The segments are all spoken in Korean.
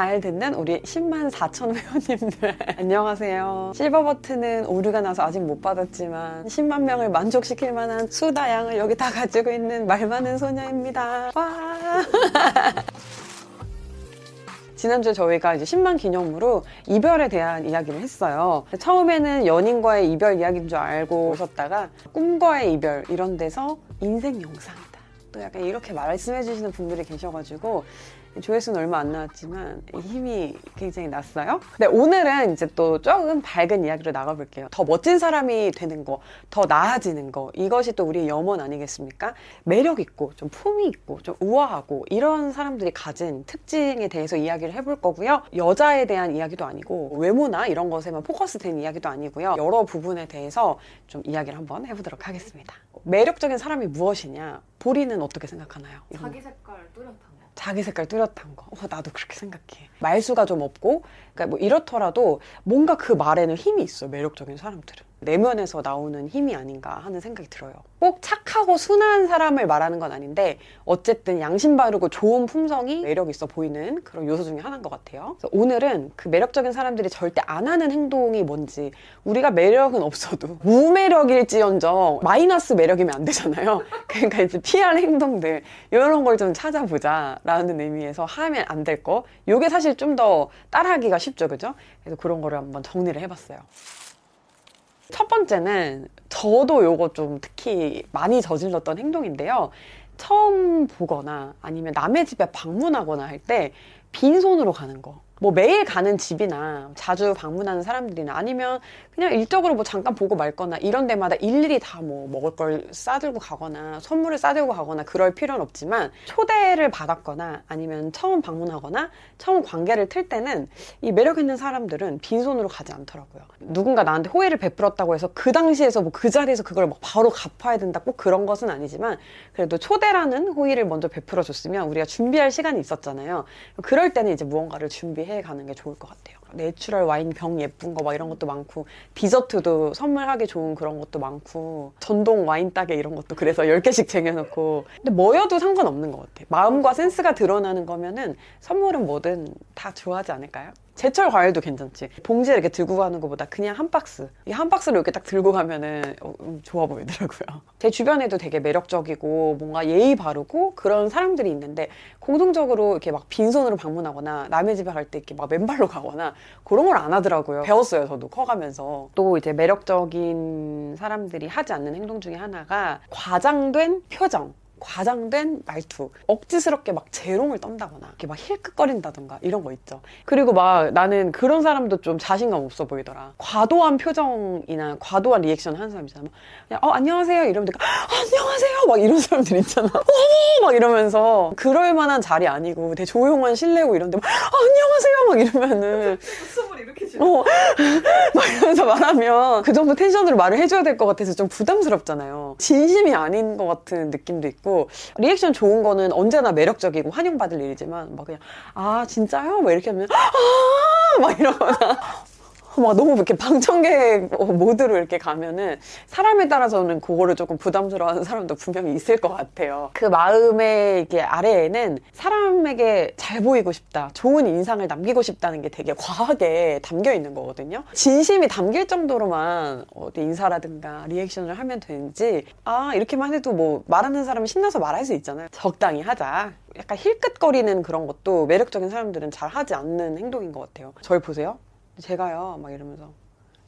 잘 듣는 우리 10만 4천 회원님들 안녕하세요. 실버 버튼은 오류가 나서 아직 못 받았지만 10만 명을 만족시킬 만한 수다양을 여기 다 가지고 있는 말 많은 소녀입니다. 와. 지난주에 저희가 이제 10만 기념으로 이별에 대한 이야기를 했어요. 처음에는 연인과의 이별 이야기인 줄 알고 오셨다가 꿈과의 이별 이런 데서 인생 영상이다. 또 약간 이렇게 말씀해 주시는 분들이 계셔가지고 조회수는 얼마 안 나왔지만 힘이 굉장히 났어요. 근데 오늘은 이제 또 조금 밝은 이야기로 나가볼게요. 더 멋진 사람이 되는 거, 더 나아지는 거, 이것이 또 우리의 염원 아니겠습니까? 매력 있고, 좀 품이 있고, 좀 우아하고, 이런 사람들이 가진 특징에 대해서 이야기를 해볼 거고요. 여자에 대한 이야기도 아니고, 외모나 이런 것에만 포커스 된 이야기도 아니고요. 여러 부분에 대해서 좀 이야기를 한번 해보도록 하겠습니다. 매력적인 사람이 무엇이냐? 보리는 어떻게 생각하나요? 자기 색깔 뚜렷한 거. 자기 색깔 뚜렷한 거. 어, 나도 그렇게 생각해. 말수가 좀 없고, 그러니까 뭐 이렇더라도 뭔가 그 말에는 힘이 있어. 매력적인 사람들은. 내면에서 나오는 힘이 아닌가 하는 생각이 들어요. 꼭 착하고 순한 사람을 말하는 건 아닌데, 어쨌든 양심 바르고 좋은 품성이 매력 있어 보이는 그런 요소 중에 하나인 것 같아요. 그래서 오늘은 그 매력적인 사람들이 절대 안 하는 행동이 뭔지, 우리가 매력은 없어도 무매력일지언정 마이너스 매력이면 안 되잖아요. 그러니까 이제 피할 행동들, 이런 걸 좀 찾아보자라는 의미에서 하면 안 될 거. 이게 사실 좀 더 따라하기가 쉽죠, 그죠? 그래서 그런 거를 한번 정리를 해봤어요. 첫 번째는 저도 요거 좀 특히 많이 저질렀던 행동인데요. 처음 보거나 아니면 남의 집에 방문하거나 할 때 빈손으로 가는 거. 뭐 매일 가는 집이나 자주 방문하는 사람들이나 아니면 그냥 일적으로 뭐 잠깐 보고 말거나 이런 데마다 일일이 다 뭐 먹을 걸 싸들고 가거나 선물을 싸들고 가거나 그럴 필요는 없지만 초대를 받았거나 아니면 처음 방문하거나 처음 관계를 틀 때는 이 매력 있는 사람들은 빈손으로 가지 않더라고요. 누군가 나한테 호의를 베풀었다고 해서 그 당시에서 뭐 그 자리에서 그걸 막 바로 갚아야 된다 꼭 그런 것은 아니지만 그래도 초대라는 호의를 먼저 베풀어 줬으면 우리가 준비할 시간이 있었잖아요. 그럴 때는 이제 무언가를 준비해 가는 게 좋을 것 같아요. natural 와인 병 예쁜 거 막 이런 것도 많고 디저트도 선물하기 좋은 그런 것도 많고 전동 와인 따개 이런 것도 그래서 10개씩 쟁여놓고 근데 뭐여도 상관없는 것 같아 마음과 센스가 드러나는 거면은 선물은 뭐든 다 좋아하지 않을까요? 제철 과일도 괜찮지. 봉지에 이렇게 들고 가는 것보다 그냥 한 박스. 이 한 박스를 이렇게 딱 들고 가면은 어, 음, 좋아 보이더라고요. 제 주변에도 되게 매력적이고 뭔가 예의 바르고 그런 사람들이 있는데 공통적으로 이렇게 막 빈손으로 방문하거나 남의 집에 갈 때 이렇게 막 맨발로 가거나 그런 걸 안 하더라고요. 배웠어요, 저도 커가면서. 또 이제 매력적인 사람들이 하지 않는 행동 중에 하나가 과장된 표정. 과장된 말투 억지스럽게 막 재롱을 떤다거나 이렇게 막 힐끗거린다던가 이런 거 있죠. 그리고 막 나는 그런 사람도 좀 자신감 없어 보이더라. 과도한 표정이나 과도한 리액션 하는 사람 있잖아. 그냥 어 안녕하세요. 이러면 내가 안녕하세요. 막 이런 사람들 있잖아 어머! 막 이러면서 그럴 만한 자리 아니고 되게 조용한 실내고 이런데 막 안녕하세요. 막 이러면은 웃음을 이렇게 지르 어, 막 이러면서 말하면 그 정도 텐션으로 말을 해줘야 될 것 같아서 좀 부담스럽잖아요. 진심이 아닌 것 같은 느낌도 있고 리액션 좋은 거는 언제나 매력적이고 환영받을 일이지만 막 그냥 아 진짜요? 막 이렇게 하면 아막 이러거나 막 너무 이렇게 방청객 모드로 이렇게 가면은 사람에 따라서는 그거를 조금 부담스러워하는 사람도 분명히 있을 것 같아요. 그 마음의 이게 아래에는 사람에게 잘 보이고 싶다, 좋은 인상을 남기고 싶다는 게 되게 과하게 담겨 있는 거거든요. 진심이 담길 정도로만 어디 인사라든가 리액션을 하면 되는지 아 이렇게만 해도 뭐 말하는 사람이 신나서 말할 수 있잖아요. 적당히 하자. 약간 힐끗거리는 그런 것도 매력적인 사람들은 잘 하지 않는 행동인 것 같아요. 저를 보세요. 제가요 막 이러면서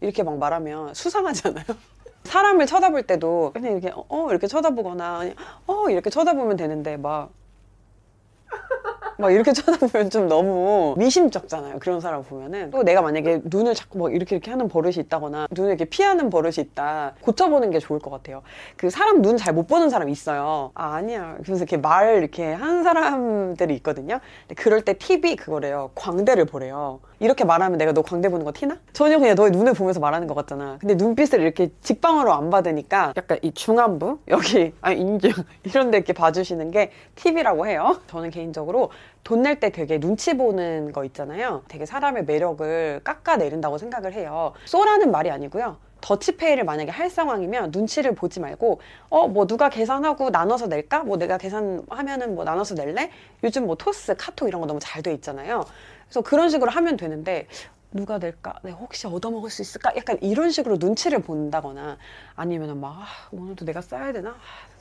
이렇게 막 말하면 수상하잖아요. 사람을 쳐다볼 때도 그냥 이렇게 어 이렇게 쳐다보거나 아니, 어 이렇게 쳐다보면 되는데 막 막 이렇게 쳐다보면 좀 너무 미심쩍잖아요. 그런 사람 보면은. 또 내가 만약에 눈을 자꾸 막 이렇게 이렇게 하는 버릇이 있다거나 눈을 이렇게 피하는 버릇이 있다. 고쳐보는 게 좋을 것 같아요. 그 사람 눈 잘 못 보는 사람 있어요. 아, 아니야. 그래서 이렇게 말 이렇게 하는 사람들이 있거든요. 근데 그럴 때 팁이 그거래요. 광대를 보래요. 이렇게 말하면 내가 너 광대 보는 거 티나? 전혀 그냥 너의 눈을 보면서 말하는 것 같잖아. 근데 눈빛을 이렇게 직방으로 안 받으니까 약간 이 중안부? 여기, 아, 인중. 이런 데 이렇게 봐주시는 게 팁이라고 해요. 저는 개인적으로 돈 낼 때 되게 눈치 보는 거 있잖아요. 되게 사람의 매력을 깎아내린다고 생각을 해요. 쏘라는 말이 아니고요. 더치페이를 만약에 할 상황이면 눈치를 보지 말고 어 뭐 누가 계산하고 나눠서 낼까? 뭐 내가 계산하면은 뭐 나눠서 낼래? 요즘 뭐 토스, 카톡 이런 거 너무 잘 돼 있잖아요. 그래서 그런 식으로 하면 되는데 누가 낼까? 내가 혹시 얻어먹을 수 있을까? 약간 이런 식으로 눈치를 본다거나 아니면은 막 아, 오늘도 내가 써야 되나? 아,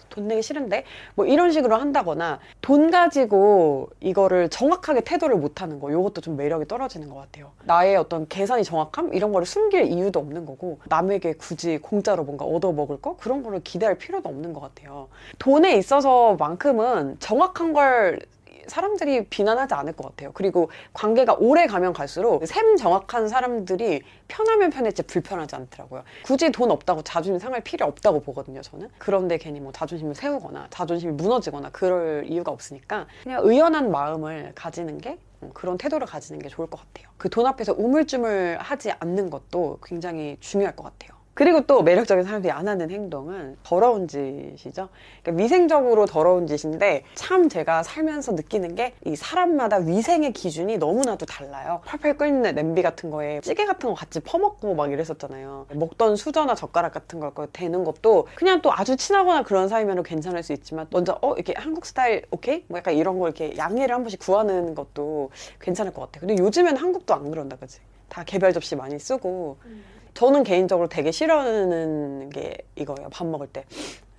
돈 내기 싫은데 뭐 이런 식으로 한다거나 돈 가지고 이거를 정확하게 태도를 못 하는 거 이것도 좀 매력이 떨어지는 것 같아요 나의 어떤 계산이 정확함 이런 거를 숨길 이유도 없는 거고 남에게 굳이 공짜로 뭔가 얻어먹을 거 그런 거를 기대할 필요도 없는 것 같아요 돈에 있어서만큼은 정확한 걸 사람들이 비난하지 않을 것 같아요. 그리고 관계가 오래 가면 갈수록 셈 정확한 사람들이 편하면 편했지 불편하지 않더라고요. 굳이 돈 없다고 자존심 상할 필요 없다고 보거든요, 저는. 그런데 괜히 뭐 자존심을 세우거나 자존심이 무너지거나 그럴 이유가 없으니까 그냥 의연한 마음을 가지는 게 음, 그런 태도를 가지는 게 좋을 것 같아요. 그 돈 앞에서 우물쭈물 하지 않는 것도 굉장히 중요할 것 같아요. 그리고 또 매력적인 사람들이 안 하는 행동은 더러운 짓이죠. 그러니까 위생적으로 더러운 짓인데 참 제가 살면서 느끼는 게 이 사람마다 위생의 기준이 너무나도 달라요. 팔팔 끓는 냄비 같은 거에 찌개 같은 거 같이 퍼먹고 막 이랬었잖아요. 먹던 수저나 젓가락 같은 거 되는 것도 그냥 또 아주 친하거나 그런 사이면 괜찮을 수 있지만 먼저 어 이렇게 한국 스타일 오케이? 뭐 약간 이런 거 이렇게 양해를 한 번씩 구하는 것도 괜찮을 것 같아요. 근데 요즘엔 한국도 안 그런다 그지? 다 개별 접시 많이 쓰고 저는 개인적으로 되게 싫어하는 게 이거예요. 밥 먹을 때.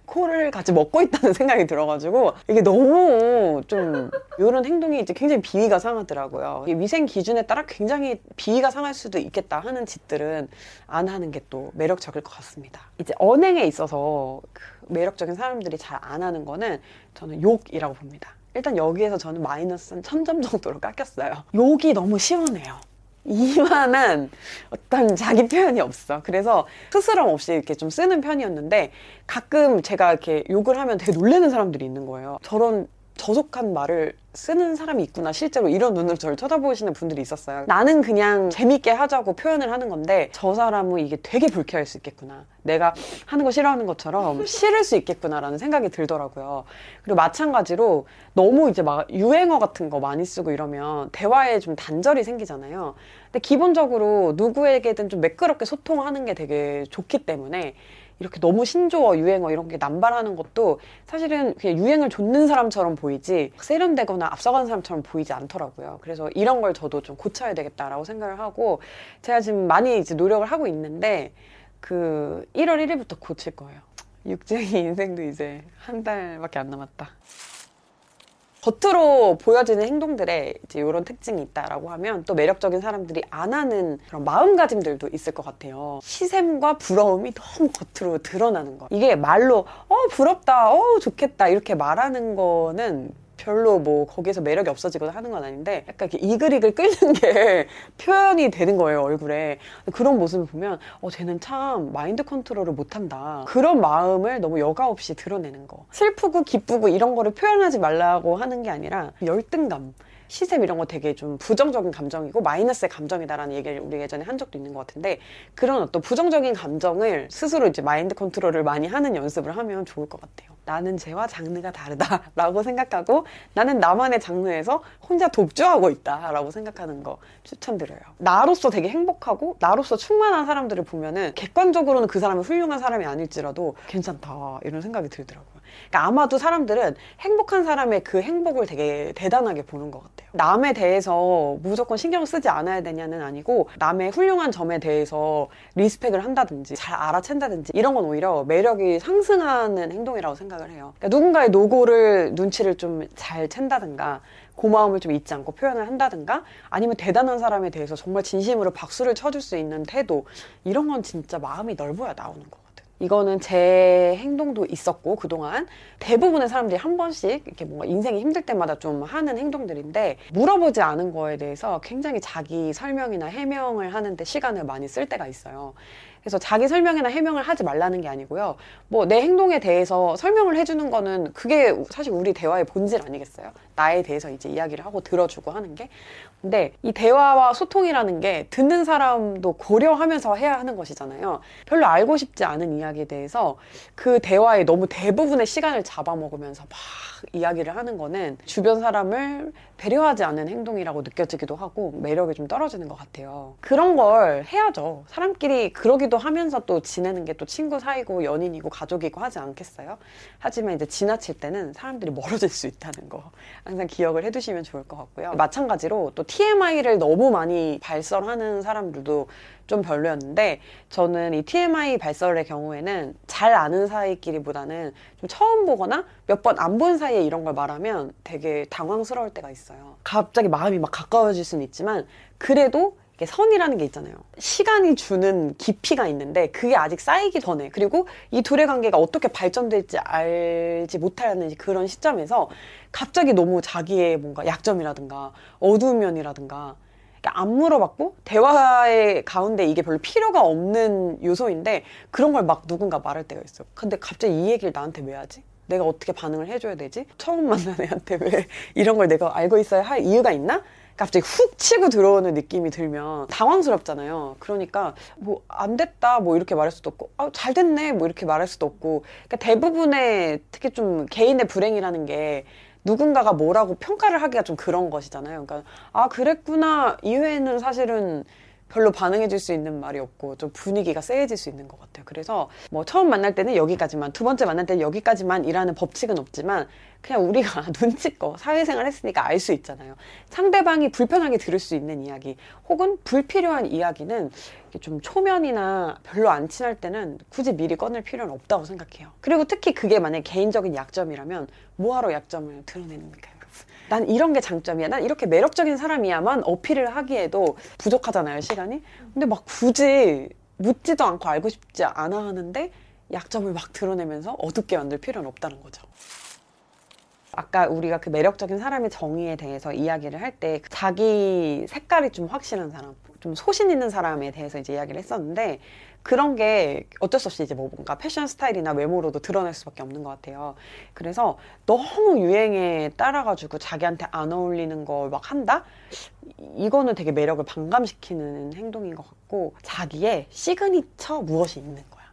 코를 같이 먹고 있다는 생각이 들어가지고 이게 너무 좀 이런 행동이 이제 굉장히 비위가 상하더라고요. 이 위생 기준에 따라 굉장히 비위가 상할 수도 있겠다 하는 짓들은 안 하는 게 또 매력적일 것 같습니다. 이제 언행에 있어서 그 매력적인 사람들이 잘 안 하는 거는 저는 욕이라고 봅니다. 일단 여기에서 저는 마이너스 한 1000점 정도로 깎였어요. 욕이 너무 시원해요. 이만한 어떤 자기 표현이 없어. 그래서 스스럼 없이 이렇게 좀 쓰는 편이었는데 가끔 제가 이렇게 욕을 하면 되게 놀라는 사람들이 있는 거예요. 저런 저속한 말을 쓰는 사람이 있구나. 실제로 이런 눈으로 저를 쳐다보시는 분들이 있었어요. 나는 그냥 재밌게 하자고 표현을 하는 건데 저 사람은 이게 되게 불쾌할 수 있겠구나. 내가 하는 거 싫어하는 것처럼 싫을 수 있겠구나라는 생각이 들더라고요. 그리고 마찬가지로 너무 이제 막 유행어 같은 거 많이 쓰고 이러면 대화에 좀 단절이 생기잖아요. 근데 기본적으로 누구에게든 좀 매끄럽게 소통하는 게 되게 좋기 때문에 이렇게 너무 신조어, 유행어 이런 게 남발하는 것도 사실은 그냥 유행을 좇는 사람처럼 보이지 세련되거나 앞서가는 사람처럼 보이지 않더라고요. 그래서 이런 걸 저도 좀 고쳐야 되겠다라고 생각을 하고 제가 지금 많이 이제 노력을 하고 있는데 그 1월 1일부터 고칠 거예요. 육쟁이 인생도 이제 한 달밖에 안 남았다. 겉으로 보여지는 행동들에 이제 이런 특징이 있다라고 하면 또 매력적인 사람들이 안 하는 그런 마음가짐들도 있을 것 같아요. 시샘과 부러움이 너무 겉으로 드러나는 거. 이게 말로 어 부럽다, 어 좋겠다 이렇게 말하는 거는 별로 뭐 거기에서 매력이 없어지거나 하는 건 아닌데 약간 이렇게 이글이글 끓는 게 표현이 되는 거예요 얼굴에. 그런 모습을 보면 어 쟤는 참 마인드 컨트롤을 못한다. 그런 마음을 너무 여과 없이 드러내는 거. 슬프고 기쁘고 이런 거를 표현하지 말라고 하는 게 아니라 열등감 시샘 이런 거 되게 좀 부정적인 감정이고 마이너스의 감정이다라는 얘기를 우리 예전에 한 적도 있는 것 같은데 그런 어떤 부정적인 감정을 스스로 이제 마인드 컨트롤을 많이 하는 연습을 하면 좋을 것 같아요. 나는 쟤와 장르가 다르다라고 생각하고 나는 나만의 장르에서 혼자 독주하고 있다라고 생각하는 거 추천드려요. 나로서 되게 행복하고 나로서 충만한 사람들을 보면은 객관적으로는 그 사람이 훌륭한 사람이 아닐지라도 괜찮다 이런 생각이 들더라고요. 그러니까 아마도 사람들은 행복한 사람의 그 행복을 되게 대단하게 보는 것 같아요. 남에 대해서 무조건 신경 쓰지 않아야 되냐는 아니고 남의 훌륭한 점에 대해서 리스펙을 한다든지 잘 알아챈다든지 이런 건 오히려 매력이 상승하는 행동이라고 생각 을 해요. 그러니까 누군가의 노고를 눈치를 좀 잘 챈다든가 고마움을 좀 잊지 않고 표현을 한다든가 아니면 대단한 사람에 대해서 정말 진심으로 박수를 쳐줄 수 있는 태도 이런 건 진짜 마음이 넓어야 나오는 거. 이거는 제 행동도 있었고 그동안 대부분의 사람들이 한 번씩 이렇게 뭔가 인생이 힘들 때마다 좀 하는 행동들인데 물어보지 않은 거에 대해서 굉장히 자기 설명이나 해명을 하는데 시간을 많이 쓸 때가 있어요. 그래서 자기 설명이나 해명을 하지 말라는 게 아니고요. 뭐 내 행동에 대해서 설명을 해주는 거는 그게 사실 우리 대화의 본질 아니겠어요? 나에 대해서 이제 이야기를 하고 들어주고 하는 게. 근데 이 대화와 소통이라는 게 듣는 사람도 고려하면서 해야 하는 것이잖아요. 별로 알고 싶지 않은 이야기에 대해서 그 대화에 너무 대부분의 시간을 잡아먹으면서 막 이야기를 하는 거는 주변 사람을 배려하지 않은 행동이라고 느껴지기도 하고 매력이 좀 떨어지는 것 같아요. 그런 걸 해야죠. 사람끼리 그러기도 놀기도 하면서 또 지내는 게 또 친구 사이고 연인이고 가족이고 하지 않겠어요? 하지만 이제 지나칠 때는 사람들이 멀어질 수 있다는 거 항상 기억을 해두시면 좋을 것 같고요. 마찬가지로 또 TMI를 너무 많이 발설하는 사람들도 좀 별로였는데 저는 이 TMI 발설의 경우에는 잘 아는 사이끼리보다는 좀 처음 보거나 몇 번 안 본 사이에 이런 걸 말하면 되게 당황스러울 때가 있어요. 갑자기 마음이 막 가까워질 수는 있지만 그래도 선이라는 게 있잖아요. 시간이 주는 깊이가 있는데 그게 아직 쌓이기 전에 그리고 이 둘의 관계가 어떻게 발전될지 알지 못하는 그런 시점에서 갑자기 너무 자기의 뭔가 약점이라든가 어두운 면이라든가 안 물어봤고 대화의 가운데 이게 별로 필요가 없는 요소인데 그런 걸 막 누군가 말할 때가 있어. 근데 갑자기 이 얘기를 나한테 왜 하지? 내가 어떻게 반응을 해줘야 되지? 처음 만난 애한테 왜 이런 걸 내가 알고 있어야 할 이유가 있나? 갑자기 훅 치고 들어오는 느낌이 들면 당황스럽잖아요. 그러니까 뭐 안 됐다 뭐 이렇게 말할 수도 없고 아, 잘 됐네 뭐 이렇게 말할 수도 없고 그러니까 대부분의 특히 좀 개인의 불행이라는 게 누군가가 뭐라고 평가를 하기가 좀 그런 것이잖아요. 그러니까 아 그랬구나 이외에는 사실은 별로 반응해줄 수 있는 말이 없고 좀 분위기가 쎄해질 수 있는 것 같아요. 그래서 뭐 처음 만날 때는 여기까지만, 두 번째 만날 때는 여기까지만이라는 법칙은 없지만 그냥 우리가 눈치껏 사회생활 했으니까 알 수 있잖아요. 상대방이 불편하게 들을 수 있는 이야기 혹은 불필요한 이야기는 좀 초면이나 별로 안 친할 때는 굳이 미리 꺼낼 필요는 없다고 생각해요. 그리고 특히 그게 만약 개인적인 약점이라면 뭐하러 약점을 드러내는가 난 이런 게 장점이야. 난 이렇게 매력적인 사람이야만 어필을 하기에도 부족하잖아요, 시간이. 근데 막 굳이 묻지도 않고 알고 싶지 않아 하는데 약점을 막 드러내면서 어둡게 만들 필요는 없다는 거죠. 아까 우리가 그 매력적인 사람의 정의에 대해서 이야기를 할 때 자기 색깔이 좀 확실한 사람, 좀 소신 있는 사람에 대해서 이제 이야기를 했었는데 그런 게 어쩔 수 없이 이제 뭐 뭔가 패션 스타일이나 외모로도 드러날 수밖에 없는 것 같아요. 그래서 너무 유행에 따라가지고 자기한테 안 어울리는 걸 막 한다? 이거는 되게 매력을 반감시키는 행동인 것 같고 자기의 시그니처 무엇이 있는 거야.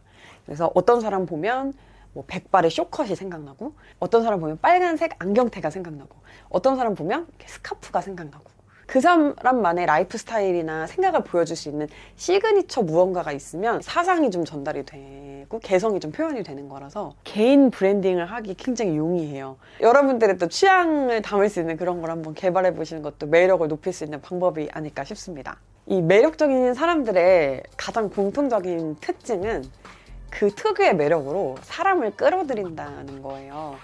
그래서 어떤 사람 보면 뭐 백발의 숏컷이 생각나고 어떤 사람 보면 빨간색 안경테가 생각나고 어떤 사람 보면 스카프가 생각나고 그 사람만의 라이프 스타일이나 생각을 보여줄 수 있는 시그니처 무언가가 있으면 사상이 좀 전달이 되고 개성이 좀 표현이 되는 거라서 개인 branding을 하기 굉장히 용이해요. 여러분들의 또 취향을 담을 수 있는 그런 걸 한번 개발해 보시는 것도 매력을 높일 수 있는 방법이 아닐까 싶습니다. 이 매력적인 사람들의 가장 공통적인 특징은 그 특유의 매력으로 사람을 끌어들인다는 거예요.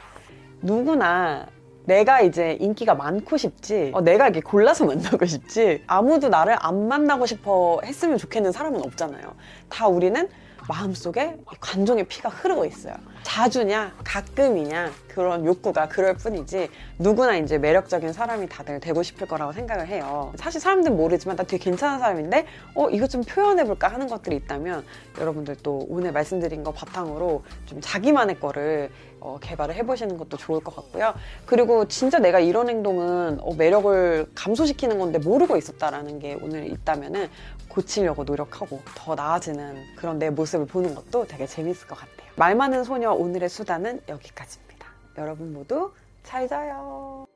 누구나 내가 이제 인기가 많고 싶지, 어, 내가 이렇게 골라서 만나고 싶지, 아무도 나를 안 만나고 싶어 했으면 좋겠는 사람은 없잖아요. 다 우리는 마음속에 관종의 피가 흐르고 있어요. 자주냐, 가끔이냐, 그런 욕구가 그럴 뿐이지, 누구나 이제 매력적인 사람이 다들 되고 싶을 거라고 생각을 해요. 사실 사람들은 모르지만 나 되게 괜찮은 사람인데, 어, 이거 좀 표현해 볼까 하는 것들이 있다면, 여러분들 또 오늘 말씀드린 거 바탕으로 좀 자기만의 거를 어, 개발을 해보시는 것도 좋을 것 같고요. 그리고 진짜 내가 이런 행동은 어, 매력을 감소시키는 건데 모르고 있었다라는 게 오늘 있다면은 고치려고 노력하고 더 나아지는 그런 내 모습을 보는 것도 되게 재밌을 것 같아요. 말 많은 소녀 오늘의 수다는 여기까지입니다. 여러분 모두 잘 자요.